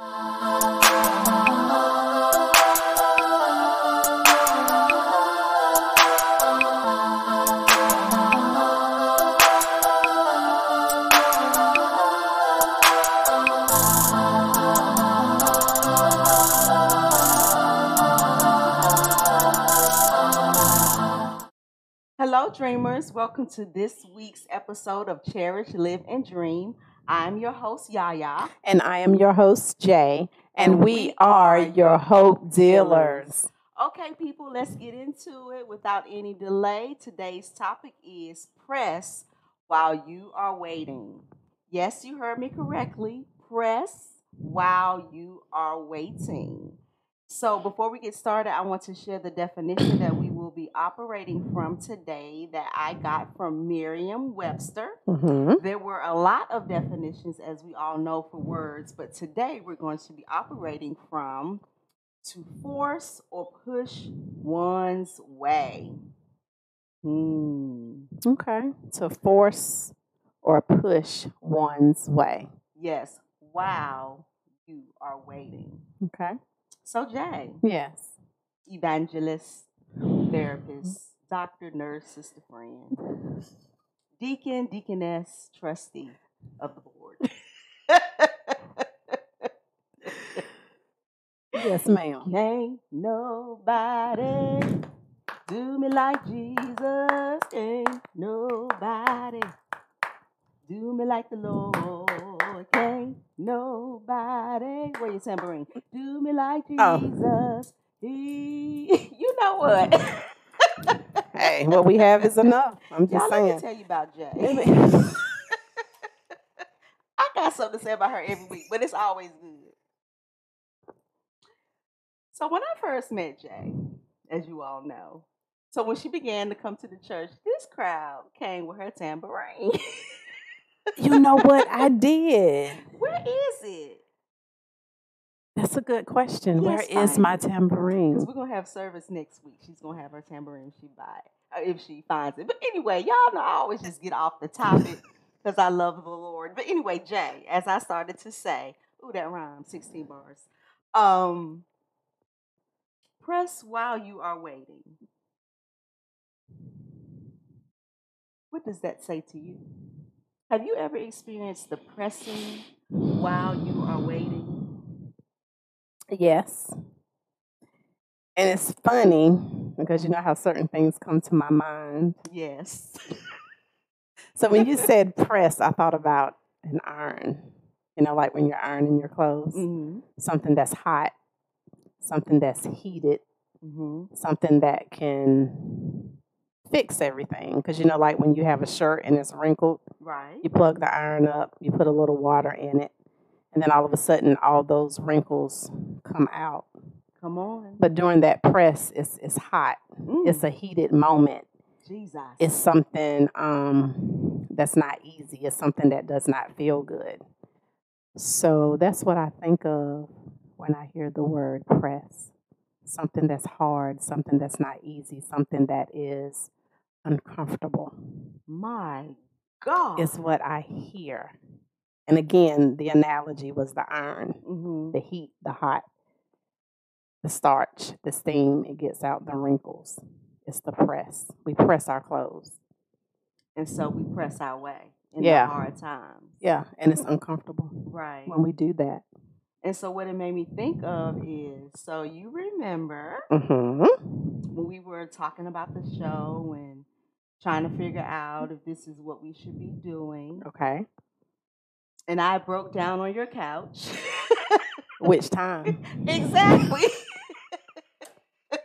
Hello, dreamers. Welcome to this week's episode of Cherish, Live, and Dream. I'm your host, Yaya. And I am your host, Jay. And we are your hope dealers. Okay, people, let's get into it without any delay. Today's topic is press while you are waiting. Yes, you heard me correctly. Press while you are waiting. So, before we get started, I want to share the definition that we will be operating from today that I got from Merriam Webster. Mm-hmm. There were a lot of definitions, as we all know, for words, but today we're going to be operating from to force or push one's way. Hmm. Okay. To force or push one's way. Yes, while you are waiting. Okay. So, Jay, Yes. evangelist, therapist, doctor, nurse, sister, friend, deacon, deaconess, trustee of the board. Yes, ma'am. Ain't nobody do me like Jesus. Ain't nobody do me like the Lord. Can't nobody. Where your tambourine? Do me like Oh. Jesus. He, you know what? Hey, what we have is enough. I'm just Y'all, let me saying. tell you about Jay. I got something to say about her every week, but it's always good. So when I first met Jay, as you all know, so when she began to come to the church, this crowd came with her tambourine. you know what I did? Where is it? That's a good question. Where Yes, is my tambourine? Because we're gonna have service next week. She's gonna have her tambourine. She buy it, uh, if she finds it. But anyway, y'all know I always just get off the topic because I love the Lord. But anyway, Jay, as I started to say, ooh, that rhyme, sixteen bars. Um, press while you are waiting. What does that say to you? Have you ever experienced the pressing while you are waiting? Yes. And it's funny because you know how certain things come to my mind. Yes. So when you said press, I thought about an iron. You know, like when you're ironing your clothes, hmm something that's hot, something that's heated, hmm something that can fix everything. Because you know, like when you have a shirt and it's wrinkled, Right. you plug the iron up, you put a little water in it, and then all of a sudden, all those wrinkles come out. Come on. But during that press, it's it's hot. Mm, It's a heated moment. Jesus. It's something um, that's not easy. It's something that does not feel good. So that's what I think of when I hear the word press. Something that's hard, something that's not easy, something that is uncomfortable my God. is what I hear. And again, the analogy was the iron, hmm the heat, the hot, the starch, the steam, it gets out the wrinkles. It's the press. We press our clothes. And so we press our way in Yeah. the hard times. Yeah, and it's uncomfortable Right. when we do that. And so what it made me think of is so you remember Mm-hmm. when we were talking about the show and trying to figure out if this is what we should be doing. Okay. And I broke down on your couch. Which time? exactly.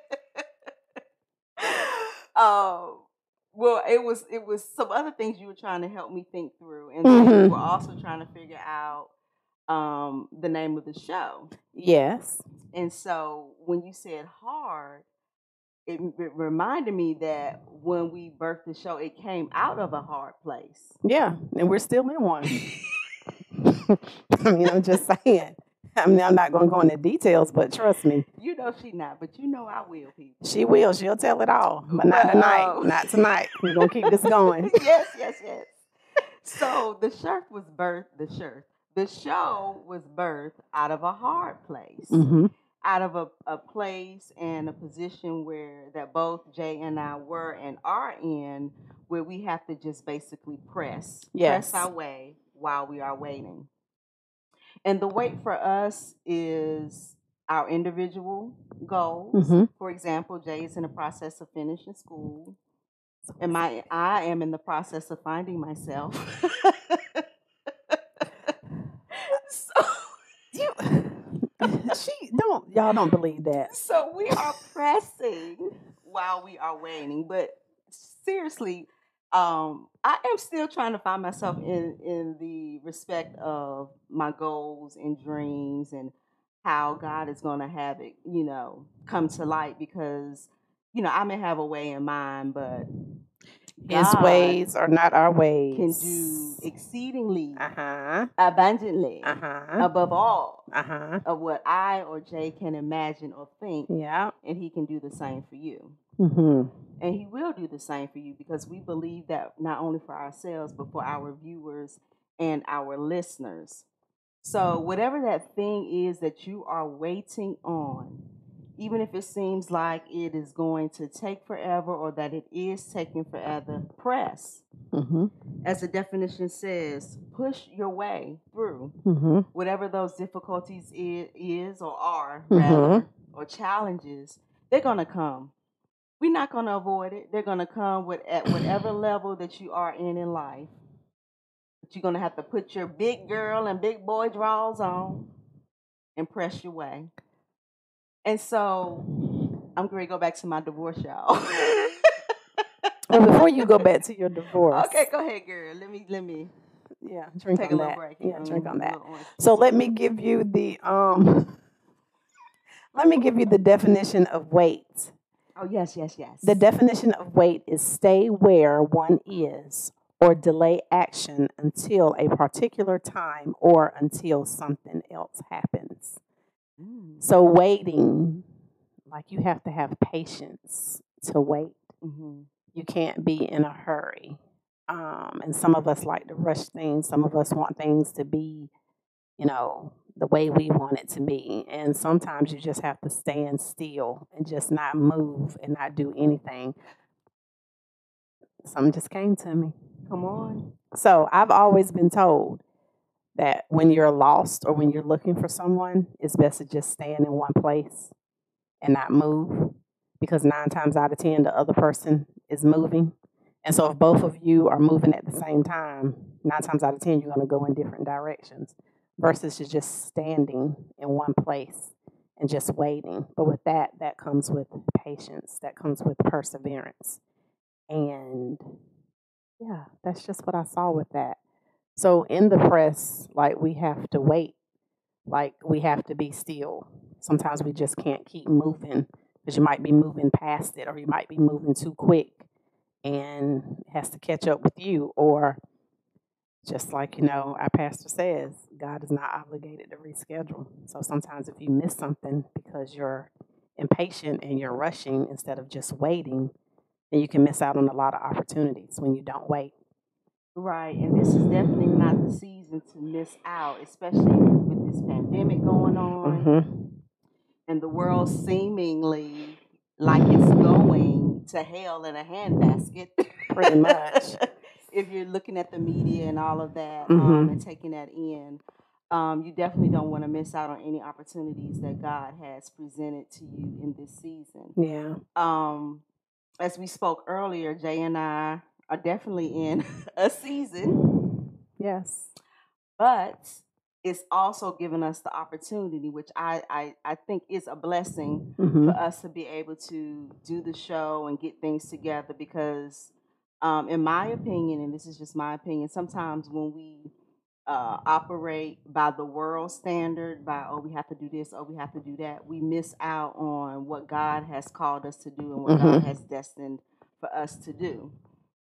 um, well, it was it was some other things you were trying to help me think through, and you Mhm. were also trying to figure out um, the name of the show. Yes. And so when you said hard, it, it reminded me that when we birthed the show, it came out of a hard place. Yeah, and we're still in one. I mean, I'm just saying. I mean, I'm not going to go into details, but trust me, You know she not, but you know I will, people. she will. She'll tell it all, but not tonight. Not tonight. We're going to keep this going. yes, yes, yes. So the shirt was birthed. The shirt, the show was birthed out of a hard place, Mm-hmm. out of a, a place and a position where that both Jay and I were and are in, where we have to just basically press, Yes. press our way while we are waiting. And the wait for us is our individual goals. Mhm. For example, Jay is in the process of finishing school. And my I am in the process of finding myself. so, You, she don't. Y'all don't believe that. so we are pressing while we are waiting. But seriously, um, I am still trying to find myself in in the respect of my goals and dreams and how God is going to have it, you know, come to light because you know I may have a way in mind, but His God ways are not our ways. can do exceedingly Uh huh. abundantly Uh huh. above all Uh huh. of what I or Jay can imagine or think, Yeah. and He can do the same for you. Mm-hmm. And he will do the same for you because we believe that not only for ourselves, but for our viewers and our listeners. So, whatever that thing is that you are waiting on, even if it seems like it is going to take forever or that it is taking forever, press. Mm-hmm. As the definition says, push your way through Mm-hmm. whatever those difficulties is or are, Mhm. rather, or challenges, they're going to come. We're not going to avoid it. They're going to come with at whatever level that you are in in life. But you're going to have to put your big girl and big boy draws on and press your way. And so I'm going to go back to my divorce, y'all. Well, before you go back to your divorce, okay, go ahead, girl. Let me let me yeah, drink take a on little that. break. Yeah, drink on that. So let me give you the um. Let me give you the definition of wait. Oh yes, yes, yes. The definition of wait is stay where one is or delay action until a particular time or until something else happens. Mm, So waiting, like you have to have patience to wait. mhm. You can't be in a hurry. Um, and some of us like to rush things. Some of us want things to be, you know, the way we want it to be. And sometimes you just have to stand still and just not move and not do anything. Something just came to me. Come on. So I've always been told that when you're lost or when you're looking for someone, it's best to just stand in one place and not move because nine times out of ten, the other person is moving. And so if both of you are moving at the same time, nine times out of ten, you're going to go in different directions versus just standing in one place and just waiting. But with that, that comes with patience, that comes with perseverance. And yeah, that's just what I saw with that. So in the press, like we have to wait, like we have to be still. Sometimes we just can't keep moving because you might be moving past it or you might be moving too quick and it has to catch up with you. Or just like, you know, our pastor says, God is not obligated to reschedule. So sometimes if you miss something because you're impatient and you're rushing instead of just waiting, then you can miss out on a lot of opportunities when you don't wait. Right, and this is definitely not the season to miss out, especially with this pandemic going on Mm-hmm. and the world seemingly like it's going to hell in a handbasket. Pretty much. if you're looking at the media and all of that Mhm. um, and taking that in, um, you definitely don't want to miss out on any opportunities that God has presented to you in this season. Yeah. um, as we spoke earlier, Jay and I are definitely in a season, Yes. but it's also given us the opportunity, which I, I, I think is a blessing Mm-hmm. for us to be able to do the show and get things together because, um, in my opinion, and this is just my opinion, sometimes when we uh, operate by the world standard, by, oh, we have to do this, oh, we have to do that, we miss out on what God has called us to do and what God Mhm. has destined for us to do.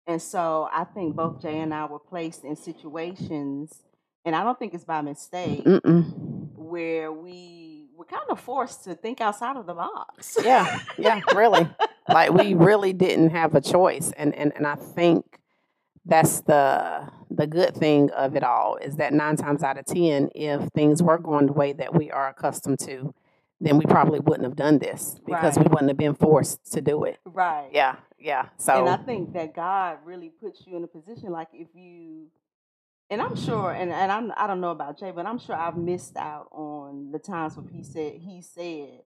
And so I think both Jay and I were placed in situations, and I don't think it's by mistake, Mm-mm. where we were kind of forced to think outside of the box. Yeah. Yeah. Really. Like we really didn't have a choice, and and and I think that's the the good thing of it all is that nine times out of ten, if things were going the way that we are accustomed to, then we probably wouldn't have done this because Right. we wouldn't have been forced to do it. Right. Yeah, yeah. So And I think that God really puts you in a position like if you and I'm sure and, and I'm I don't know about Jay, but I'm sure I've missed out on the times when he said he said,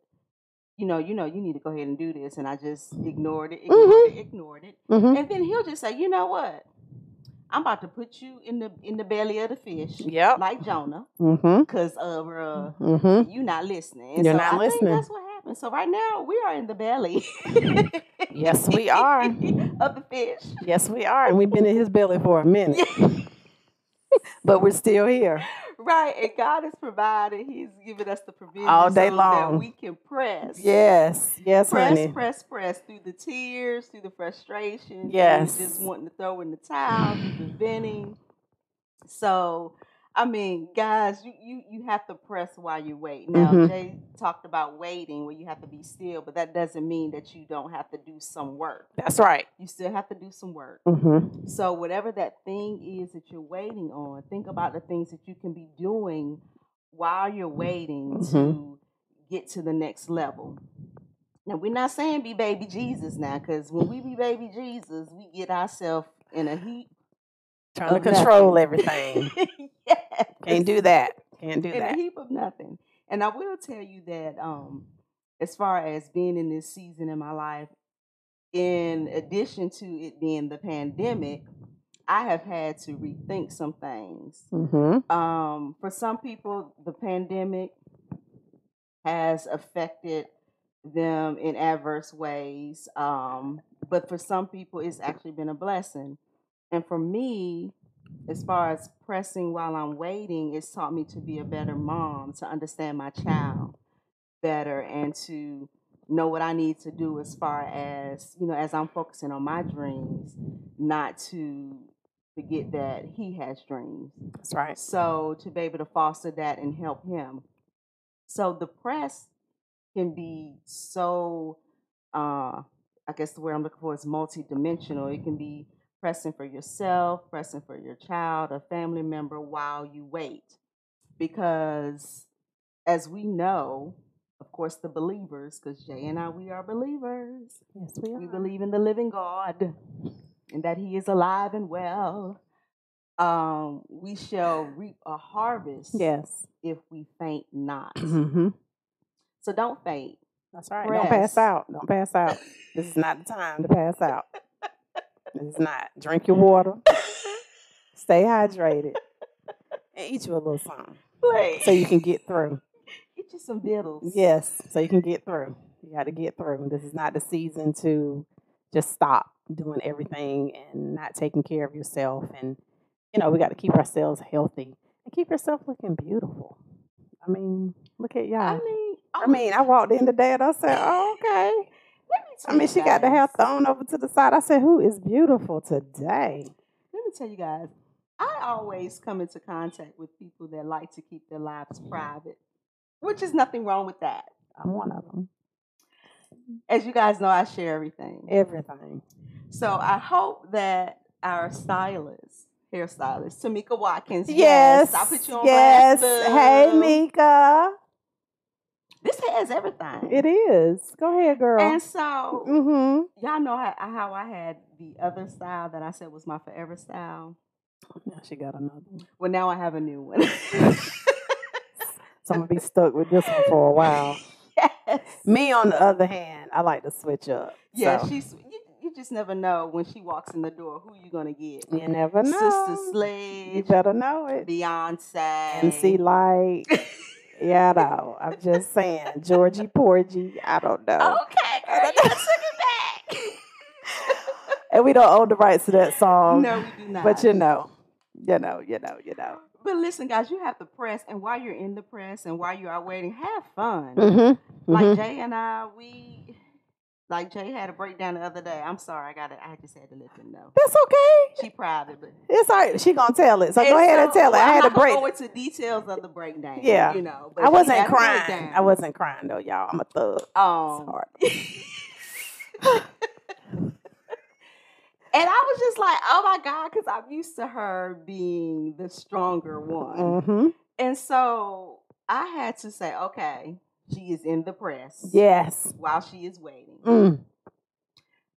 you know, you know, you need to go ahead and do this and I just ignored it, ignored Mhm. it, ignored it. Mhm. And then he'll just say, you know what? I'm about to put you in the in the belly of the fish. Yep. Like Jonah. Mhm. Cause of uh Mhm. you not listening. And You're so not I listening. Think that's what happened. So right now we are in the belly. Yes, we are. of the fish. Yes, we are, and we've been in his belly for a minute, but we're still here. Right, and God has provided. He's given us the provision All day so long. that we can press. Yes, yes, press, honey. press, press through the tears, through the frustration. Yes. just wanting to throw in the towel, through the venting. So, I mean, guys, you you you have to press while you wait. Now, Mhm. Jay talked about waiting, where you have to be still, but that doesn't mean that you don't have to do some work. That's right. You still have to do some work. Mm-hmm. So whatever that thing is that you're waiting on, think about the things that you can be doing while you're waiting Mhm. to get to the next level. Now we're not saying be baby Jesus now, because when we be baby Jesus, we get ourselves in a heap. Trying to control nothing. everything. Can't do that. Can't do In a heap of nothing. And I will tell you that um as far as being in this season in my life, in addition to it being the pandemic, I have had to rethink some things. Mm-hmm. Um, for some people, the pandemic has affected them in adverse ways. Um, but for some people, it's actually been a blessing. And for me, as far as pressing while I'm waiting, it's taught me to be a better mom, to understand my child better, and to know what I need to do as far as, you know, as I'm focusing on my dreams, not to forget that he has dreams. That's right. So to be able to foster that and help him. So the press can be so uh I guess the word I'm looking for is multidimensional. It can be pressing for yourself, pressing for your child, a family member while you wait. Because as we know, of course, the believers, because Jay and I, we are believers. Yes, we are. We believe in the living God and that He is alive and well. Um, we shall reap a harvest Yes. if we faint not. Mm-hmm. So don't faint. That's right. Don't pass out. Don't pass out. This is not the time to pass out. Is not. Drink your water. Stay hydrated. And eat you a little something Wait. so you can get through. Get you some vittles. Yes, so you can get through. You got to get through. This is not the season to just stop doing everything and not taking care of yourself. And, you know, we got to keep ourselves healthy and keep yourself looking beautiful. I mean, look at y'all. I mean, I mean, I walked in today and I said, oh, okay. I mean, she got the guys- hair thrown over to the side. I said, who is beautiful today? Let me tell you guys, I always come into contact with people that like to keep their lives private, which is nothing wrong with that. I'm one of them. As you guys know, I share everything. Everything. So I hope that our stylist, hairstylist, Tamika Watkins, Yes. I put you on yes. Hey. Mika. Everything. It is. Go ahead, girl. And so mm-hmm. y'all know how, how I had the other style that I said was my forever style. Now she got another one. Well, now I have a new one. So I'm gonna be stuck with this one for a while. yes. Me, on the other hand, I like to switch up. Yeah, So, she's. You, you just never know when she walks in the door who you gonna get. you never know. Sister You better know it. Beyonce, MC Lyte. yeah, I know. I'm just saying. Georgie Porgy. I don't know. Okay, girl, you took it back. And we don't own the rights to that song. no, we do not. But you know. You know, you know, you know. But listen, guys, you have to press, and while you're in the press and while you are waiting, have fun. Mm-hmm. Like Jay and I, we like Jay had a breakdown the other day. I'm sorry, I got it. I just had to let them know. That's okay. She private, but It's all right. She gonna tell it. So go ahead and tell it. well, I I'm had a break. Go into details of the breakdown. Yeah. you know. But I wasn't crying. I wasn't crying though, y'all. I'm a thug. It's Um, hard. And I was just like, oh my God, because I'm used to her being the stronger one. Mm-hmm. And so I had to say, okay, she is in the press Yes. while she is waiting. Mm,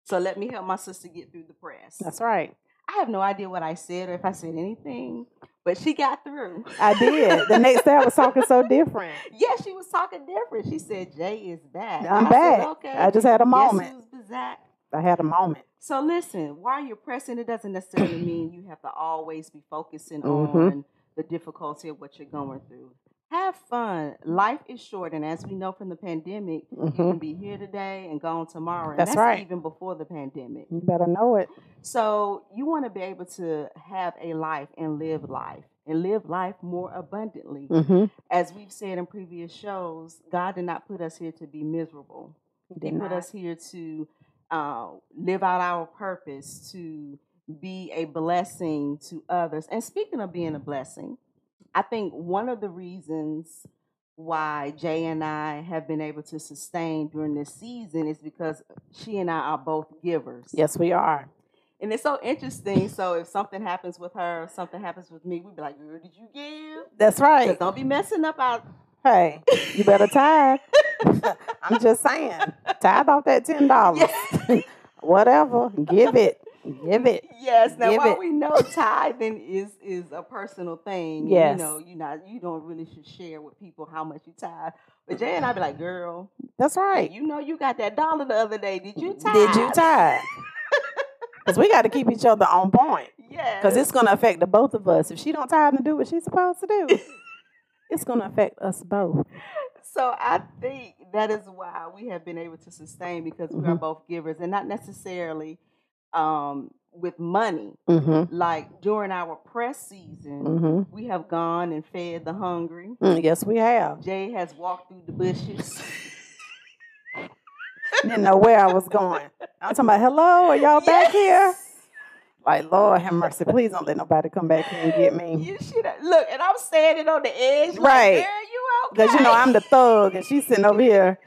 So let me help my sister get through the press. that's right. I have no idea what I said or if I said anything, but she got through. I did. The next day I was talking so different. Yeah, she was talking different. She said, Jay is back. I'm I back. Said, okay. I just had a moment. back? I had a moment. So listen, while you're pressing, it doesn't necessarily mean you have to always be focusing Mhm. on the difficulty of what you're going through. Have fun. Life is short, and as we know from the pandemic, you hmm can be here today and gone tomorrow. And That's that's right. even before the pandemic. You better know it. So you want to be able to have a life and live life and live life more abundantly. Mm-hmm. As we've said in previous shows, God did not put us here to be miserable. He put us here to uh, live out our purpose, to be a blessing to others. And speaking of being a blessing, I think one of the reasons why Jay and I have been able to sustain during this season is because she and I are both givers. Yes, we are. And it's so interesting. So if something happens with her, something happens with me, we'd be like, girl, did you give? That's right. don't be messing up our Hey, you better tithe. I'm just saying, tithe off that ten dollars. Whatever, give it, give it. Yes. Now, Give while it. we know tithing is is a personal thing, Yes. you know, you not you don't really should share with people how much you tithe. But Jay and I be like, girl, That's right. you know, you got that dollar the other day. Did you tithe? Did you tithe? Because we got to keep each other on point. Yes. Because it's going to affect the both of us. If she don't tithe and do what she's supposed to do, it's going to affect us both. So I think that is why we have been able to sustain because we are Mhm. both givers and not necessarily um, with money. Mm-hmm. Like during our press season, Mm-hmm. we have gone and fed the hungry. yes, we have. Jay has walked through the bushes. Didn't know where I was going. I'm talking about, hello, are y'all back here? Like, Lord have mercy. Please don't let nobody come back here and get me. You should have look, and I'm standing on the edge. Like, Right. Girl, you okay? Because, you know, I'm the thug and she's sitting over here.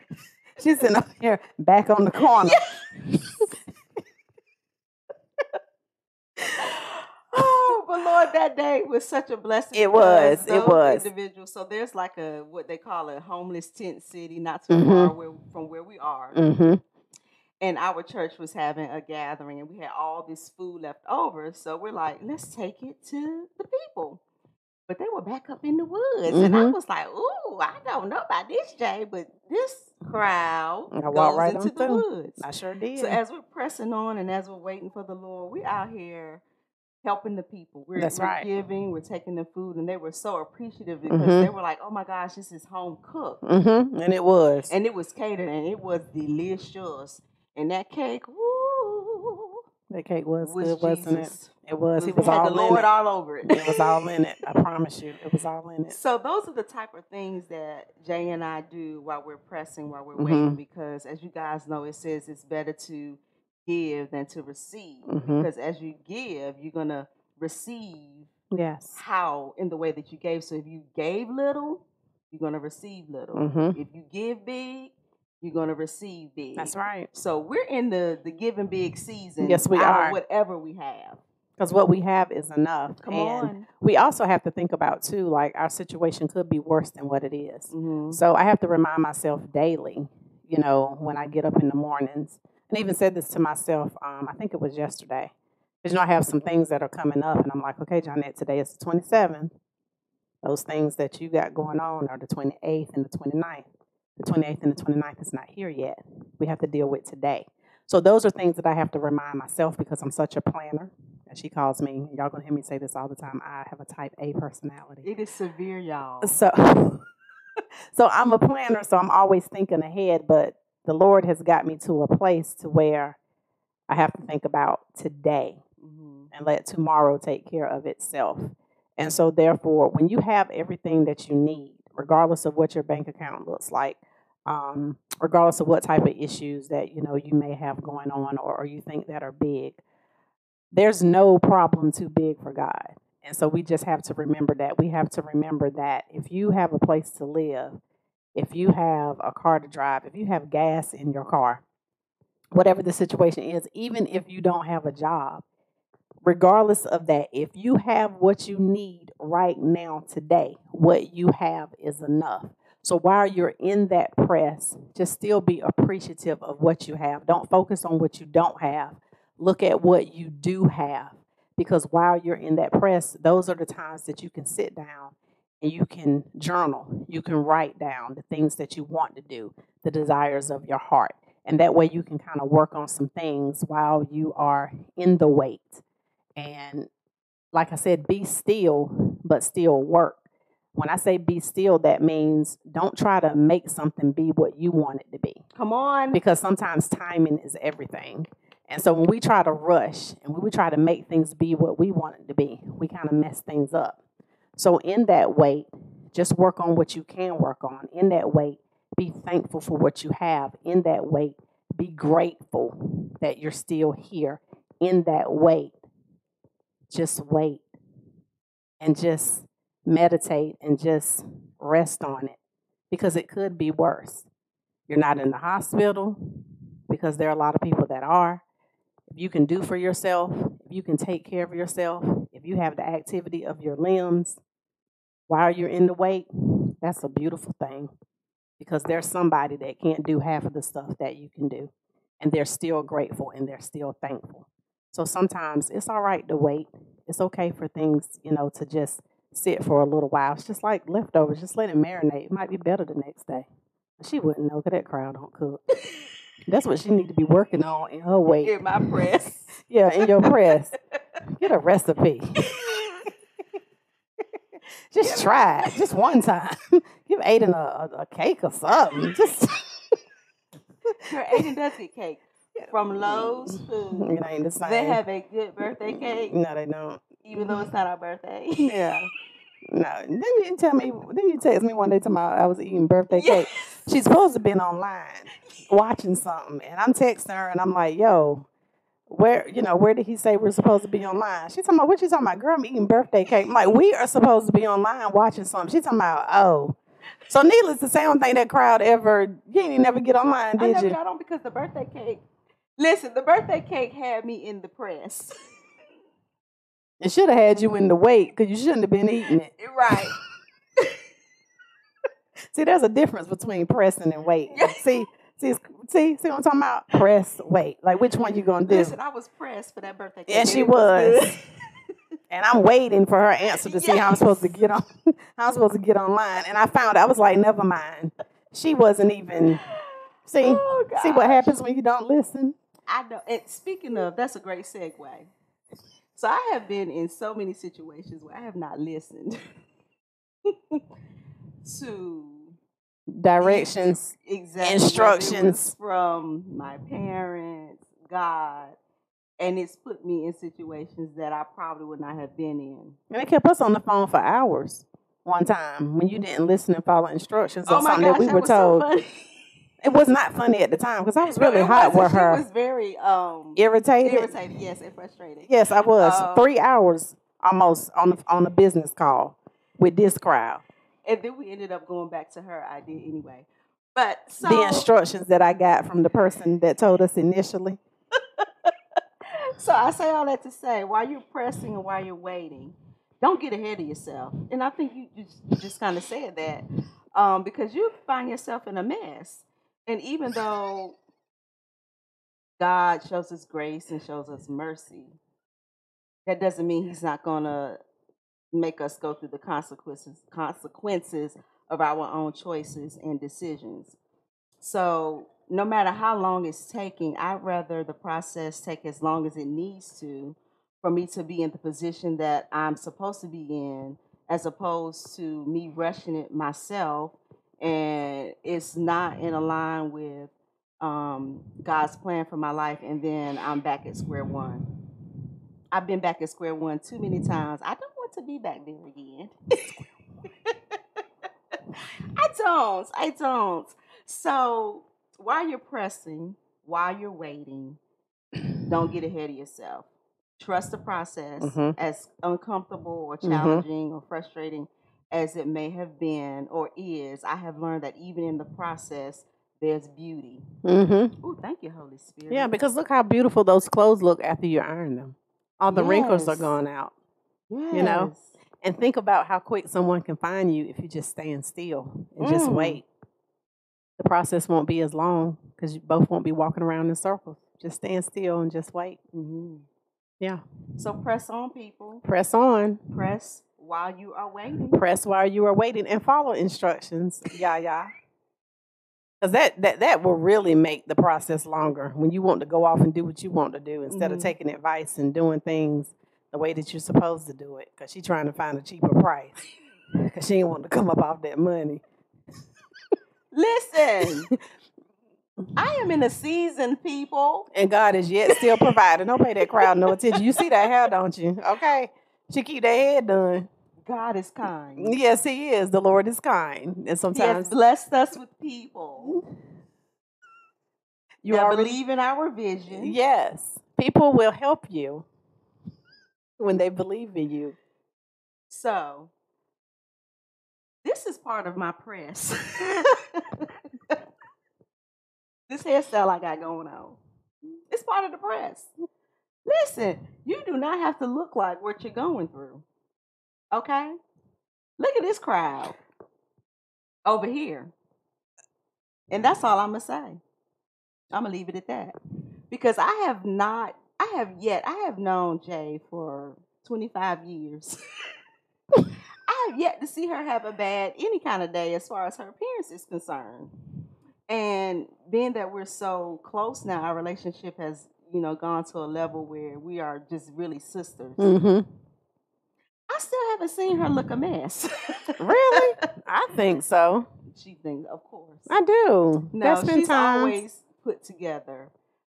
She's sitting over here back on the corner. Oh, Lord, that day was such a blessing. It was, it was. Individuals. So there's like a what they call a homeless tent city, not too Mhm. far where, from where we are. Mm-hmm. And our church was having a gathering, and we had all this food left over. So we're like, let's take it to the people. But they were back up in the woods, and I Mhm. was like, "Ooh, I don't know about this, Jay, but this crowd I goes walked right into the through. woods." I sure did. So as we're pressing on and as we're waiting for the Lord, we're out here helping the people. We're, That's we're right. giving, we're taking the food, and they were so appreciative because Mhm. they were like, "Oh my gosh, this is home cooked," mm-hmm. And it was. and it was catered, and it was delicious. And that cake, woo, that cake was, was good, wasn't it? It was. He We was had all the Lord it. all over it. It was all in it. I promise you, it was all in it. So those are the type of things that Jay and I do while we're pressing, while we're Mhm. waiting, because as you guys know, it says it's better to give than to receive. Mhm. Because as you give, you're gonna receive Yes. how in the way that you gave. So if you gave little, you're gonna receive little. Mhm. If you give big, you're gonna receive big. That's right. So we're in the the giving big season. Yes, we out of are. Whatever we have. Because what we have is enough. Come and on. we also have to think about too, like our situation could be worse than what it is. Mhm. So I have to remind myself daily, you know, when I get up in the mornings, and even said this to myself. Um, I think it was yesterday. Because you know, I have some things that are coming up, and I'm like, okay, Johnette, today is the 27th. Those things that you got going on are the 28th and the 29th. The 28th and the 29th is not here yet. We have to deal with today. So those are things that I have to remind myself because I'm such a planner. As she calls me, y'all gonna hear me say this all the time. I have a type A personality. It is severe, y'all. So, so I'm a planner, so I'm always thinking ahead. But the Lord has got me to a place to where I have to think about today Mhm. and let tomorrow take care of itself. And so, therefore, when you have everything that you need, regardless of what your bank account looks like, um, regardless of what type of issues that you know you may have going on or, or you think that are big, there's no problem too big for God. And so we just have to remember that. We have to remember that if you have a place to live, if you have a car to drive, if you have gas in your car, whatever the situation is, even if you don't have a job, regardless of that, if you have what you need right now today, what you have is enough. So while you're in that press, just still be appreciative of what you have. Don't focus on what you don't have. Look at what you do have. Because while you're in that press, those are the times that you can sit down and you can journal. You can write down the things that you want to do, the desires of your heart. And that way you can kind of work on some things while you are in the wait. And like I said, be still, but still work. When I say be still, that means don't try to make something be what you want it to be. Come on. Because sometimes timing is everything. And so when we try to rush and when we try to make things be what we want it to be, we kind of mess things up. So in that wait, just work on what you can work on. In that wait, be thankful for what you have. In that wait, be grateful that you're still here. In that wait, just wait and just meditate and just rest on it because it could be worse. You're not in the hospital because there are a lot of people that are. If you can do for yourself, if you can take care of yourself, if you have the activity of your limbs while you're in the wait, that's a beautiful thing because there's somebody that can't do half of the stuff that you can do. And they're still grateful and they're still thankful. So sometimes it's all right to wait. It's okay for things, you know, to just sit for a little while. It's just like leftovers. Just let it marinate. It might be better the next day. She wouldn't know because that crowd don't cook. That's what she need to be working on in her weight. In my press. yeah, in your press. Get a recipe. just try it. Just one time. Give Aiden a, a, a cake or something. Just Her Aiden does get cake from Lowe's Food. it ain't the same. They have a good birthday cake, no, they don't. even though it's not our birthday. Yeah. No. Then you tell me. Then you text me one day tomorrow I was eating birthday Yeah. cake. She's supposed to been online watching something, and I'm texting her, and I'm like, "Yo, where you know where did he say we're supposed to be online?" She's talking about what you talking about, girl. I'm eating birthday cake. I'm like, we are supposed to be online watching something. She's talking about, oh. So needless to say, I don't think that crowd ever. You ain't never get online, did I never you? got on because the birthday cake. Listen, the birthday cake had me in the press. It should have had you in the wait because you shouldn't have been eating it. right. See, there's a difference between pressing and waiting. Yeah. See, see, see, see what I'm talking about? Press, wait. Like which one you gonna do? Listen, I was pressed for that birthday cake. Yeah, and she was. And I'm waiting for her answer to see how I'm supposed to get on. how I'm supposed to get online. And I found I was like, never mind. She wasn't even. See, Oh, see what happens when you don't listen. I know. And speaking of, that's a great segue. So I have been in so many situations where I have not listened to Directions. exactly whether it was Instructions. from my parents, God, and it's put me in situations that I probably would not have been in. And it kept us on the phone for hours. One time when you didn't listen and follow instructions or oh something gosh, that we were so told. funny. it was not funny at the time because I was really it hot with her. She was very um irritated. irritated, yes, and frustrated. Yes, I was Um, three hours almost on the, on a business call with this crowd. And then we ended up going back to her idea anyway. But so the instructions that I got from the person that told us initially. So I say all that to say, while you're pressing and while you're waiting, don't get ahead of yourself. And I think you just, you just kind of said that um, because you find yourself in a mess. And even though God shows us grace and shows us mercy, that doesn't mean He's not going to make us go through the consequences consequences of our own choices and decisions. So no matter how long it's taking, I'd rather the process take as long as it needs to for me to be in the position that I'm supposed to be in, as opposed to me rushing it myself and it's not in line with um, God's plan for my life, and then I'm back at square one. I've been back at square one too many times. I don't to be back there again. I don't. I don't. So while you're pressing, while you're waiting, don't get ahead of yourself. Trust the process, Mhm. as uncomfortable or Mhm. challenging or frustrating as it may have been or is. I have learned that even in the process, there's beauty. Mm-hmm. Oh, thank you, Holy Spirit. Yeah, because look how beautiful those clothes look after you iron them. All the wrinkles are gone out. Yes. you know, And think about how quick someone can find you if you just stand still and just Mm. wait. The process won't be as long because you both won't be walking around in circles. Just stand still and just wait. Mhm. Yeah. So press on, people. Press on. Press while you are waiting. Press while you are waiting and follow instructions. Yeah, yeah. Because that, that, that will really make the process longer when you want to go off and do what you want to do instead Mhm. of taking advice and doing things the way that you're supposed to do it. Because she's trying to find a cheaper price. Because she ain't want to come up off that money. Listen, I am in a season, people. And God is yet still providing. Don't pay that crowd no attention. You see that hair, don't you? Okay. She keep that head done. God is kind. Yes, he is. The Lord is kind. And He has sometimes blessed us with people you that already believe in our vision. Yes. People will help you when they believe in you. So, this is part of my press. this hairstyle I got going on. It's part of the press. Listen, you do not have to look like what you're going through. Okay? Look at this crowd over here. And that's all I'm going to say. I'm going to leave it at that. Because I have not, I have yet, I have known Jay for 25 years. I have yet to see her have a bad any kind of day as far as her appearance is concerned. And being that we're so close now, our relationship has, you know, gone to a level where we are just really sisters. Mm-hmm. I still haven't seen her look a mess. Really? I think so. she thinks, of course. I do. No, There's been she's times. always put together.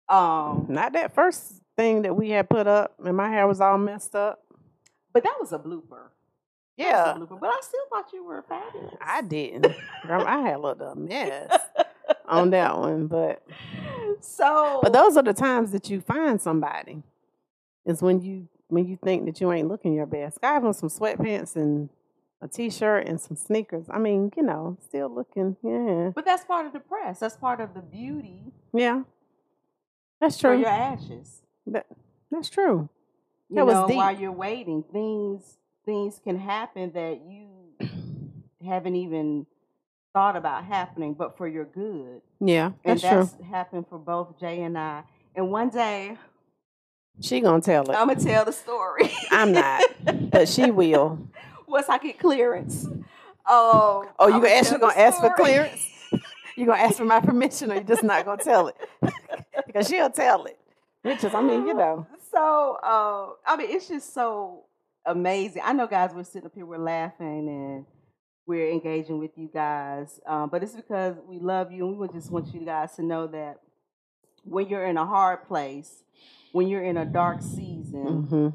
Um, Not that first thing that we had put up, and my hair was all messed up. but that was a blooper. Was a Yeah, blooper. But I still thought you were fabulous. I didn't. I had a mess on that one, but so but those are the times that you find somebody. Is when you when you think that you ain't looking your best. I have on some sweatpants and a t-shirt and some sneakers. I mean, you know, still looking. Yeah, But that's part of the press. That's part of the beauty yeah. That's for true. your ashes. That, that's true. You That was know, deep. while you're waiting, things things can happen that you haven't even thought about happening, but for your good. Yeah, And that's true. happened for both Jay and I. And one day, She gonna tell it. I'm gonna tell the story. I'm not, but she will. Once I get clearance. Oh, Oh, you gonna actually gonna ask for clearance? You gonna ask for my permission, or you just not gonna tell it? because she'll tell it. Which is, I mean, you know. So, uh, I mean, it's just so amazing. I know, guys, we're sitting up here, we're laughing, and we're engaging with you guys. Um, but it's because we love you, and we just want you guys to know that when you're in a hard place, when you're in a dark season, hmm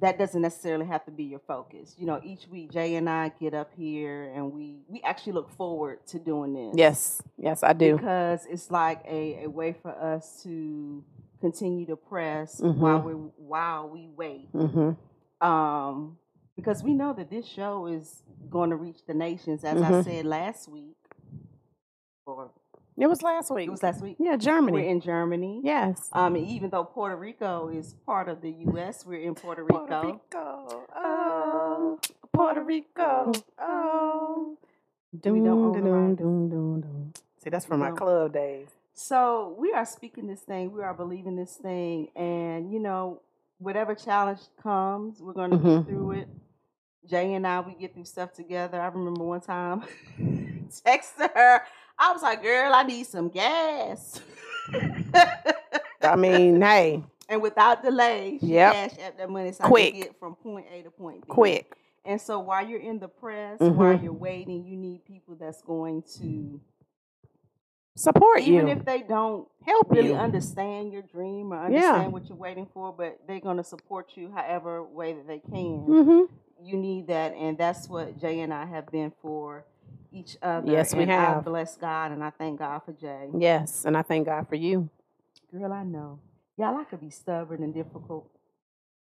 that doesn't necessarily have to be your focus. You know, each week Jay and I get up here, and we we actually look forward to doing this. Yes, yes, I do. because it's like a, a way for us to continue to press Mhm. while we while we wait. hmm Um, because we know that this show is going to reach the nations, as I Mhm. said last week, or It was last week. it was last week. yeah, Germany. We're in Germany. yes. Um, even though Puerto Rico is part of the U.S., we're in Puerto Rico. Puerto Rico. Oh, Puerto Rico. Oh. We Doom, don't own the doom, doom, doom, doom. See, that's from my club days. So we are speaking this thing. We are believing this thing, and you know, whatever challenge comes, we're going to Mhm. get through it. Jay and I, we get through stuff together. I remember one time texting her. I was like, "Girl, I need some gas." I mean, hey, and without delay, she Yep. cashed out that money so I Quick. could get from point A to point B. quick. And so while you're in the press, Mhm. while you're waiting, you need people that's going to, Support even you. Even if they don't Help really you. understand your dream or Yeah. understand what you're waiting for, but they're going to support you however way that they can. hmm You need that, and that's what Jay and I have been for each other. Yes, we and I have. bless God, and I thank God for Jay. Yes, and I thank God for you. Girl, I know. Y'all, I could be stubborn and difficult.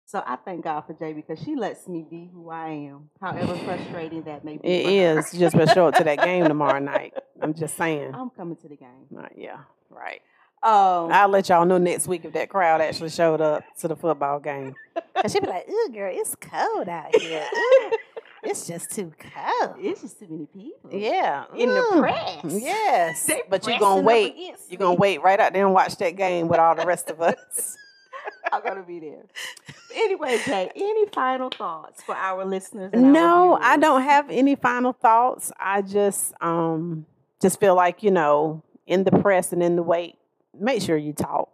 So I thank God for Jay because she lets me be who I am, however frustrating that may be. It for her. is. You just better show up to that game tomorrow night. I'm just saying. I'm coming to the game. Uh, yeah, right. Um, I'll let y'all know next week if that crowd actually showed up to the football game. And she'd be like, ooh, girl, it's cold out here. Ooh, it's just too cold. it's just too many people. Yeah. In the mm, press. Yes. They But you're gonna wait. You're gonna wait right out there and watch that game with all the rest of us. I'm gonna be there. Anyway, Jay, any final thoughts for our listeners? and our No, I don't have any final thoughts. I just um just feel like, you know, in the press and in the wait, make sure you talk.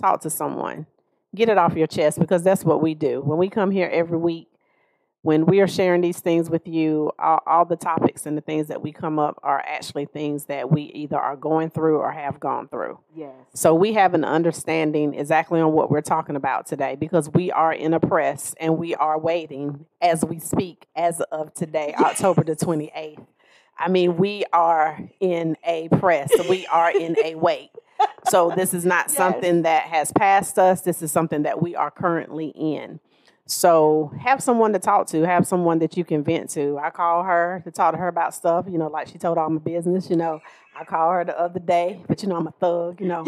Talk to someone. Get it off your chest because that's what we do. When we come here every week, when we are sharing these things with you, all, all the topics and the things that we come up are actually things that we either are going through or have gone through. Yes. So we have an understanding exactly on what we're talking about today because we are in a press and we are waiting as we speak as of today, October the 28th. I mean, we are in a press. We are in a wait. So this is not Yes. something that has passed us. This is something that we are currently in. So have someone to talk to, have someone that you can vent to. I call her to talk to her about stuff, you know, like she told all my business, you know. I called her the other day, but you know, I'm a thug, you know,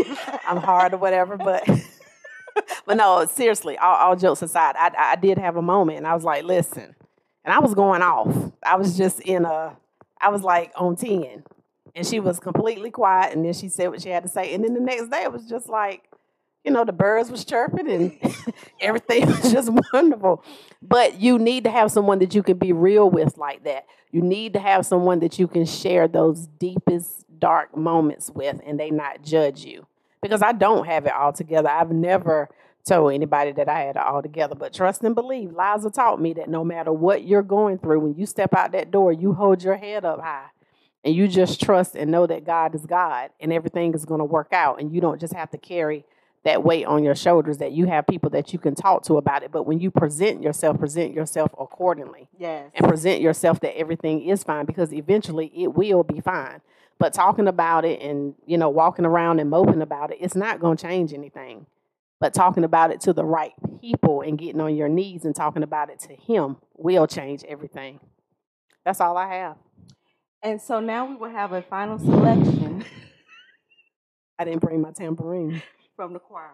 I'm hard or whatever. But but no, seriously, all, all jokes aside, I, I did have a moment and I was like, listen, and I was going off. I was just in a, I was like on 10. And she was completely quiet. And then she said what she had to say. And then the next day it was just like, you know, the birds was chirping and everything was just wonderful. But you need to have someone that you can be real with like that. You need to have someone that you can share those deepest dark moments with and they not judge you. Because I don't have it all together. I've never told anybody that I had it all together. But trust and believe, Liza taught me that no matter what you're going through, when you step out that door, you hold your head up high and you just trust and know that God is God and everything is going to work out. And you don't just have to carry that weight on your shoulders, that you have people that you can talk to about it. But when you present yourself, present yourself accordingly Yes. and present yourself that everything is fine because eventually it will be fine. But talking about it and, you know, walking around and moping about it, it's not going to change anything. But talking about it to the right people and getting on your knees and talking about it to him will change everything. That's all I have. And so now we will have a final selection I didn't bring my tambourine. From the choir.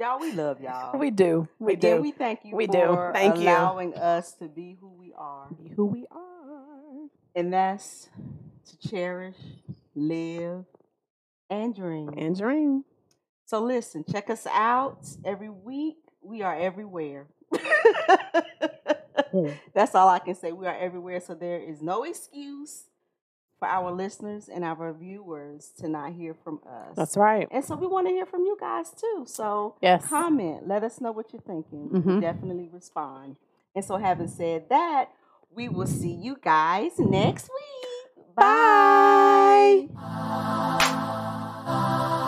y'all, we love y'all. We do. We Again, do. we thank you We do. for Thank you. allowing us to be who we are. Be who we are. And that's to cherish, live, and dream. And dream. So listen, check us out every week. We are everywhere. Hmm. That's all I can say. We are everywhere. So there is no excuse for our listeners and our viewers to not hear from us. That's right. And so we want to hear from you guys too. So yes. comment, let us know what you're thinking. Mm-hmm. definitely respond. And so, having said that, we will see you guys next week. Bye. Bye.